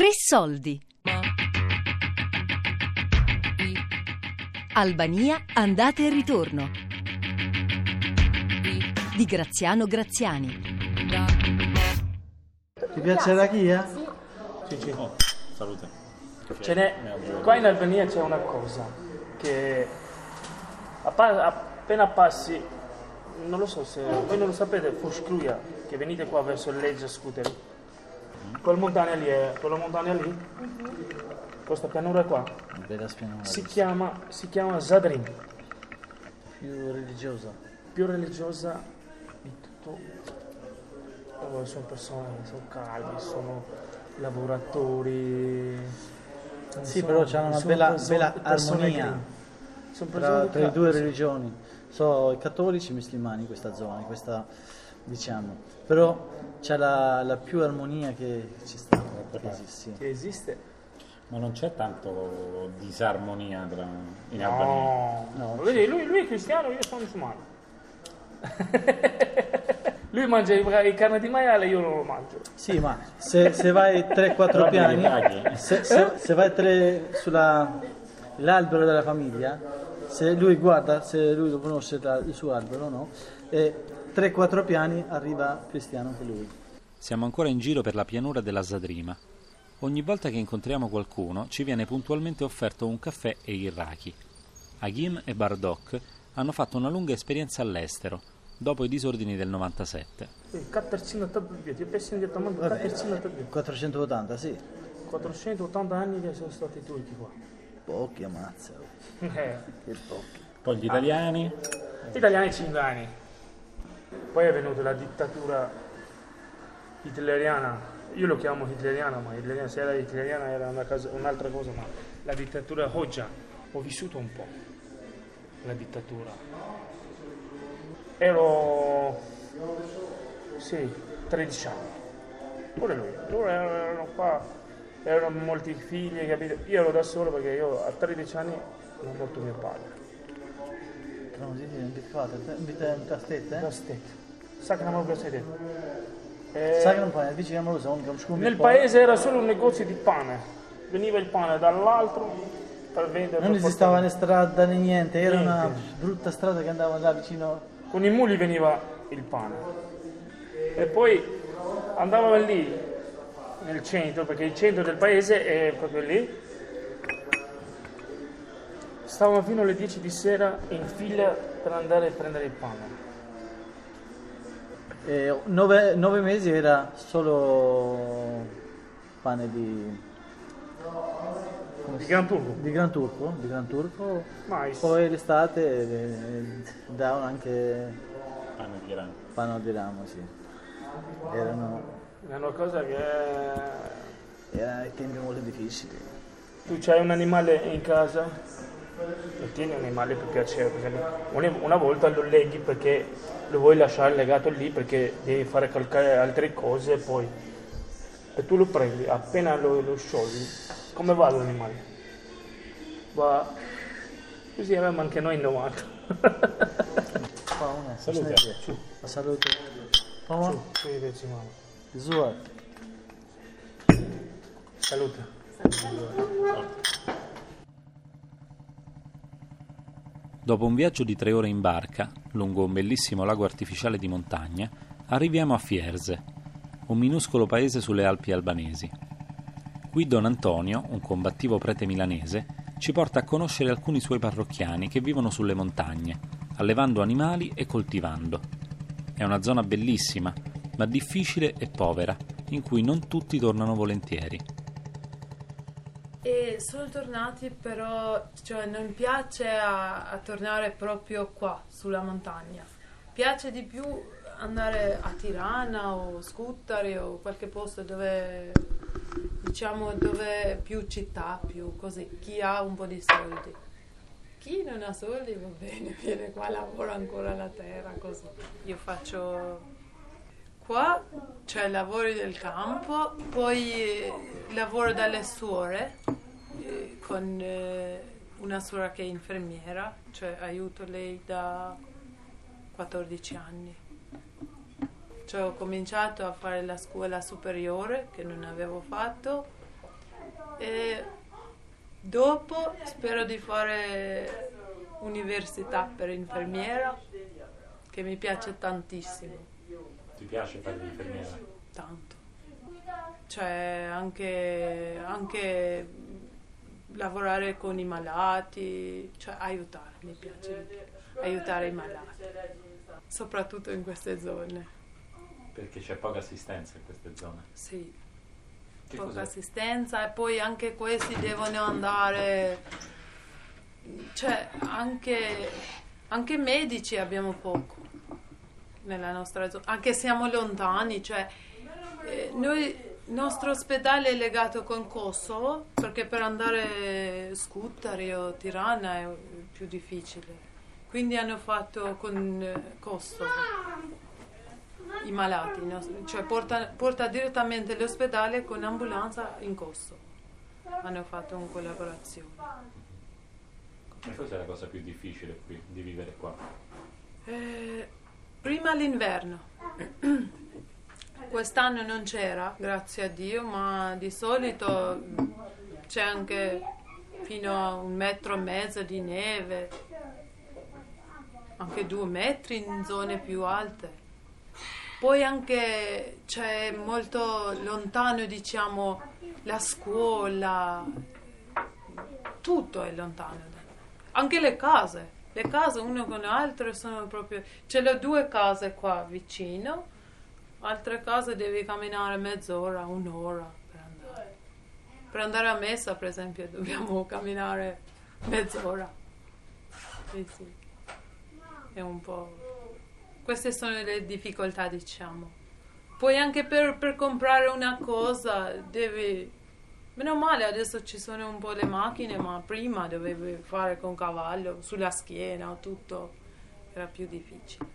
Tre soldi. Albania, andate e ritorno. Di Graziano Graziani. Ti piace la chia? Sì, sì. Oh, salute. Ce n'è, qua in Albania c'è una cosa che appena passi, non lo so se voi non lo sapete, Fushkruja, che venite qua verso il Legge Scuteri, quella montagna lì, è, quella montagna lì, questa pianura qua, Bella spianura. si chiama, si chiama Zadrin, Più religiosa. più religiosa di tutto. Oh, sono persone, sono calmi, sono lavoratori. Sì, sono- però c'hanno una sono bella, persone- bella persone armonia green. Sono tra, tra le due calme, sì. religioni. So i cattolici e i musulmani in questa zona, in questa diciamo. Però c'è la, la più armonia che ci sta. Sì, sì. Che esiste? Ma non c'è tanto disarmonia tra, in Albania. No, No, Vedi, lui, lui è cristiano, io sono musulmano. lui mangia i, i carne di maiale, io non lo mangio. Sì, ma se, se vai 3-4 Però piani, se, se- se vai tre sulla l'albero della famiglia, se lui guarda, se lui lo conosce da- il suo albero, no? E 3-4 piani arriva cristiano anche lui. Siamo ancora in giro per la pianura della Zadrima. Ogni volta che incontriamo qualcuno ci viene puntualmente offerto un caffè e il raki. Agim e Bardok hanno fatto una lunga esperienza all'estero, dopo i disordini del 97. Il Catercino Tabbia, ti pensi di tamando Vabbè, Catercino Tabbia. 480, sì. 480 anni che sono stati turchi qua. Pochi ammazza, Eh, che pochi. Poi gli italiani, Gli italiani cingani. Poi è venuta la dittatura hitleriana. Io lo chiamo hitleriana, ma hitleriana, se era hitleriana era cosa- un'altra cosa, ma la dittatura Hoxha. Ho vissuto un po' la dittatura. Ero... sì, 13 anni. Pure lui. Loro erano qua, erano molti figli, capito? Io ero da solo perché io a 13 anni ho morto mio padre. No, sì, sì, in fate, in castette, eh? Gazette. Sa che non ho gazette. Eh, Sai che non fai, dici che non lo so, non scusi nel paese era solo un negozio di pane. Veniva il pane dall'altro per vendere. Non per esisteva né strada né niente, era una Niente. brutta strada che andava là vicino. Con i muli veniva il pane. E poi andavamo lì, nel centro, perché il centro del paese è proprio lì. Stavamo fino alle 10 di sera in fila per andare a prendere il pane. E nove, nove mesi era solo pane di, Di Gran Turco. di Gran Turco, di Gran Turco. Mais. Poi l'estate eh, davano anche pane di grano. pane di ramo, sì. Erano, È una cosa che erano tempi molto difficili. tu hai un animale in casa tieni un animale per piacere, perché una- volta lo leghi perché lo vuoi lasciare legato lì perché devi fare calcare altre cose e poi e tu lo prendi, appena lo, lo sciogli, come va l'animale? Va così avevamo anche noi in 90. Qua una, Salute. Salute. Arrivederci, mamma. Zuar. Salute. Dopo un viaggio di tre ore in barca, lungo un bellissimo lago artificiale di montagna, arriviamo a Fierze, un minuscolo paese sulle Alpi albanesi. Qui Don Antonio, un combattivo prete milanese, ci porta a conoscere alcuni suoi parrocchiani che vivono sulle montagne, allevando animali e coltivando. È una zona bellissima, ma difficile e povera, in cui non tutti tornano volentieri. E sono tornati però, cioè non piace a, a tornare proprio qua, sulla montagna. Piace di più andare a Tirana o Scutari o qualche posto dove, diciamo, dove più città, più così, chi ha un po' di soldi. Chi non ha soldi va bene, viene qua, lavora ancora la terra, così. Io faccio qua c'è lavori del campo, poi eh, lavoro dalle suore eh, con eh, una suora che è infermiera, cioè aiuto lei da 14 anni. Cioè ho cominciato a fare la scuola superiore che non avevo fatto E dopo spero di fare università per infermiera, che mi piace tantissimo, Ti piace fare l'infermiera? tanto. Cioè anche, anche lavorare con i malati, cioè aiutare, mi piace aiutare i malati, soprattutto in queste zone. Perché c'è poca assistenza in queste zone. Sì, Che poca cos'è? assistenza e poi anche questi devono andare, cioè anche, anche medici abbiamo poco nella nostra zona, anche siamo lontani, cioè eh, noi, il nostro ospedale è legato con Kosovo perché per andare a Scutari o Tirana è più difficile, quindi hanno fatto con eh, Kosovo i malati, nostri- cioè porta, porta direttamente l'ospedale con ambulanza in Kosovo. Hanno fatto una collaborazione. E cos'è la cosa più difficile qui, di vivere qua? Eh, prima l'inverno. Quest'anno non c'era, grazie a Dio, ma di solito c'è anche fino a un metro e mezzo di neve, anche due metri in zone più alte. Poi anche c'è molto lontano, diciamo, la scuola, tutto è lontano. Anche le case, le case uno con l'altro sono proprio... C'è le due case qua vicino, altre case devi camminare mezz'ora, un'ora per andare. Per andare a messa, per esempio, dobbiamo camminare mezz'ora. Sì, sì. È un po'... Queste sono le difficoltà, diciamo. Poi anche per, per comprare una cosa devi... Meno male adesso ci sono un po' le macchine, ma prima dovevi fare con cavallo, sulla schiena, tutto era più difficile.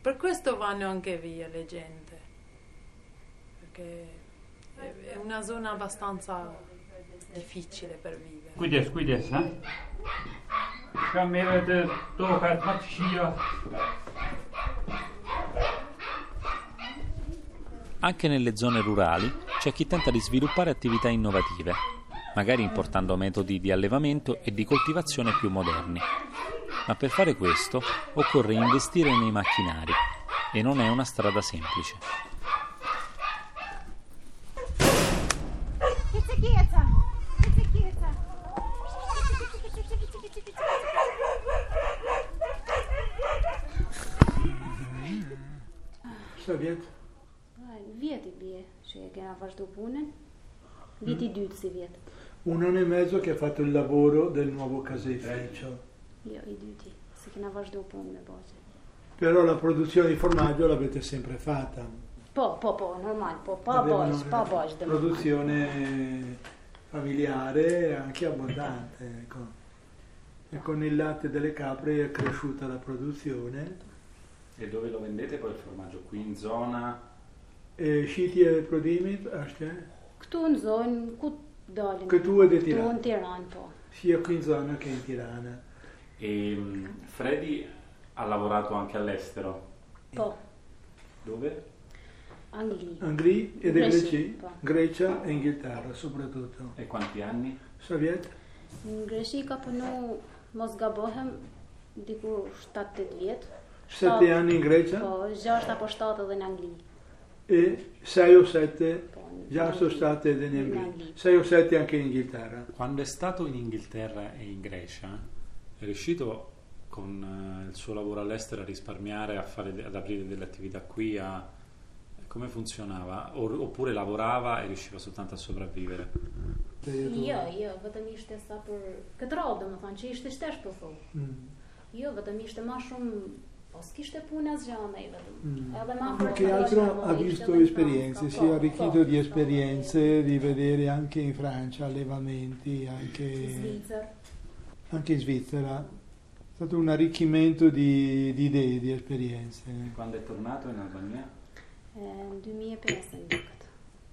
Per questo vanno anche via le gente, perché è una zona abbastanza difficile per vivere. Kujdes, ha? Kamera tokat matshia. Anche nelle zone rurali c'è chi tenta di sviluppare attività innovative, magari importando metodi di allevamento e di coltivazione più moderni. Ma per fare questo occorre investire nei macchinari e non è una strada semplice. Kicsikieca! Kena vazhdu punën. Vjeti i dytë si vjet. Un anno e mezzo che ha fatto il lavoro del nuovo caseificio. Jo, i dyti. Se kena vazhdu punën me bache. Però la produzione di formaggio l'avete sempre fatta. Po, po, po, normal, po, pa bash, pa më. Produzione familiare e anche abbondante. Ecco. E con il latte delle capre è cresciuta la produzione. E dove lo vendete poi il formaggio? Qui in zona? E Shitje e Prodimit është? Këtu në zonë, ku dalin? Këtu e dhe Këtu Tiranë. në Tiranë, po. sia qui in zona che in Tirana. E Freddy ha lavorato anche all'estero. Po, Dove? Angli. Angli ed è Grecia, Greci, po. Grecia e Inghilterra soprattutto. E quanti anni? Sovjet? Në Greshi ka punu, mos gabohem, diku 7-8 vjetë. Sette anni in Grecia Po, 6 apo 7 edhe në Angli. E sei o sette Po, në già sono state Angli. Angli. Sei o sette anche in Inghilterra. Quando è stato in Inghilterra e in Grecia, è riuscito con eh, il suo lavoro all'estero a risparmiare, a fare, ad aprire delle attività qui, a... come funzionava? O- oppure lavorava e riusciva soltanto a sopravvivere? Jo, jo, vetëm ishte sa për këtë radhë, më thonë, që ishte shtesh po thonë. Mm. Jo, vetëm ishte ma shumë, po s'kishte vetëm. Mm. Edhe ma Più che altro ha visto esperienze, si è arricchito di esperienze, di vedere anche in Francia allevamenti, anche, anche in Svizzera. È stato un arricchimento di, di idee, di esperienze. Quando è tornato in Albania? Në 2005 në dukët.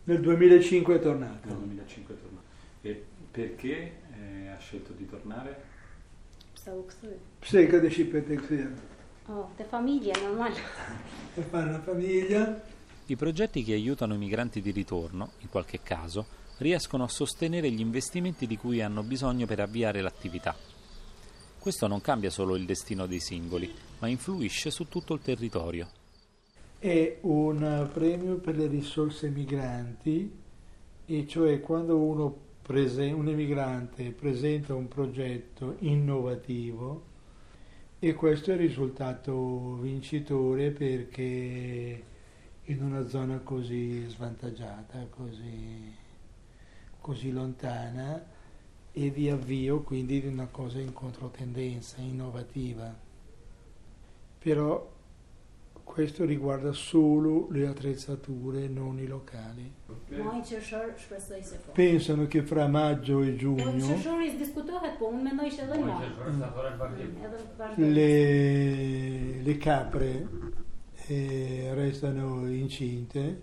Nel 2005 è tornato. Nel 2005 è tornato. E perché eh, ha scelto di tornare? Pse u kthy? Pse ka dëshirë për të kthyer? Oh, te familje, normal. Per fare una famiglia. I progetti che aiutano i migranti di ritorno, in qualche caso, riescono a sostenere gli investimenti di cui hanno bisogno per avviare l'attività. Questo non cambia solo il destino dei singoli, ma influisce su tutto il territorio. È un premio per le risorse migranti, e cioè quando uno prese- un emigrante presenta un progetto innovativo e questo è il risultato vincitore perché in una zona così svantaggiata, così, così lontana e di avvio quindi di una cosa in controtendenza, innovativa. Però questo riguarda solo le attrezzature, non i locali. Pensano che fra maggio e giugno vazhdo. le, le capre eh, restano incinte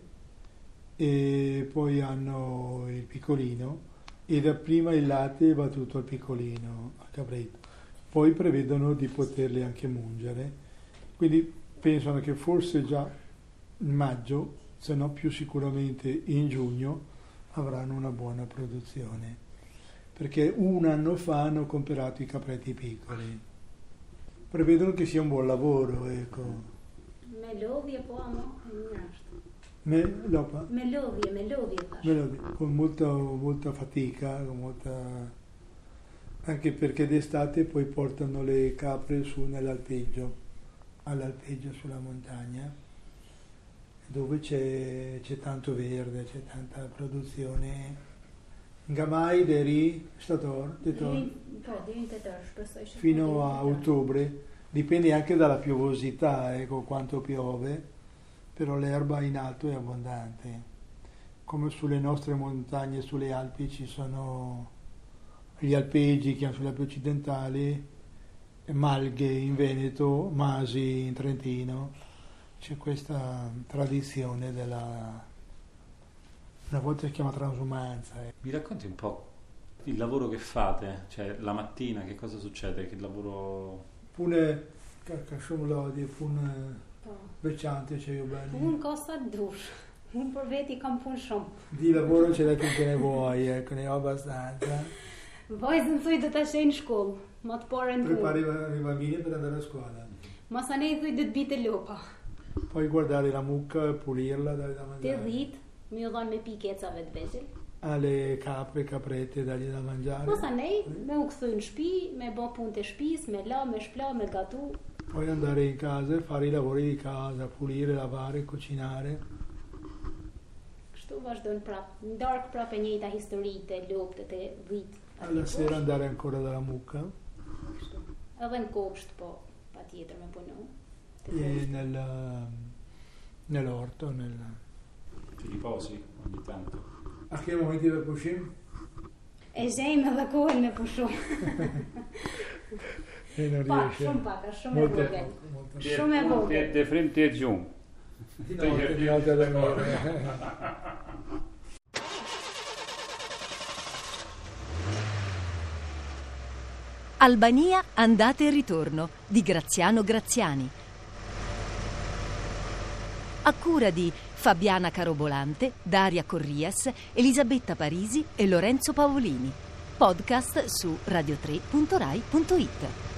e poi hanno il piccolino e dapprima il latte va tutto al piccolino, al capretto. Poi prevedono di poterli anche mungere, quindi pensano che forse già in maggio, se no più sicuramente in giugno, avranno una buona produzione. Perché un anno fa hanno comprato i capretti piccoli. Prevedono che sia un buon lavoro, ecco. Me lodhje po ama e mirë është. Me, lopa, Me lodhje, me lodhje thash. me lo dico, con molta, molta fatica, con molta... anche perché d'estate poi portano le capre su nell'alpeggio, all'alpeggio sulla montagna, dove c'è, c'è tanto verde, c'è tanta produzione. Gamai, Deri, Stator, Tetor, fino a ottobre, dipende anche dalla piovosità, ecco quanto piove, però l'erba in alto è abbondante. Come sulle nostre montagne, sulle Alpi ci sono gli alpeggi, che sulle Alpi occidentali, malghe in Veneto, masi in Trentino, c'è questa tradizione della... una volta si chiama transumanza. eh. Mi racconti un po' il lavoro che fate? Cioè, la mattina che cosa succede? Che lavoro... Pune, ju bëni. Punë ka sa dush. Unë për veti kam punë shumë. Di lavoro ce l'hai finché ne vuoi, ecco, ne ho abbastanza. Vajzën thuj do ta shej në shkollë, më të parën Prepari punë. i bambini per andare a scuola. Masanej thuj do të bite lopa. Poi guardare la mucca, pulirla, dare da mangiare. dhit, më ju dhanë me pikecave të vegjël. Alle capre, caprette, dargli da mangiare. Masanej me u kthy në shtëpi, me bë punë të shtëpisë, me la, me shpla, me gatu. Poi andare in casa e fare i lavori di casa, pulire, lavare, cucinare. Kështu vazhdojnë prap. Në darkë prap e njëjta histori të lopët e dhit. Alla sera andare ancora dalla mucca. Edhe në kopsht, po, pa tjetër me punu. Të e nel, nell'orto. Nel... Ti riposi ogni tanto? A che momenti del pushim? E gjejmë edhe kohën me pushu. E non Pak, riesce. shumë pak, shumë e vogël. Shumë e vogël. Të frim të jetë gjumë. di notte, di notte Albania andate e ritorno di Graziano Graziani. A cura di Fabiana Carobolante, Daria Corrias, Elisabetta Parisi e Lorenzo Paolini. Podcast su radio3.rai.it.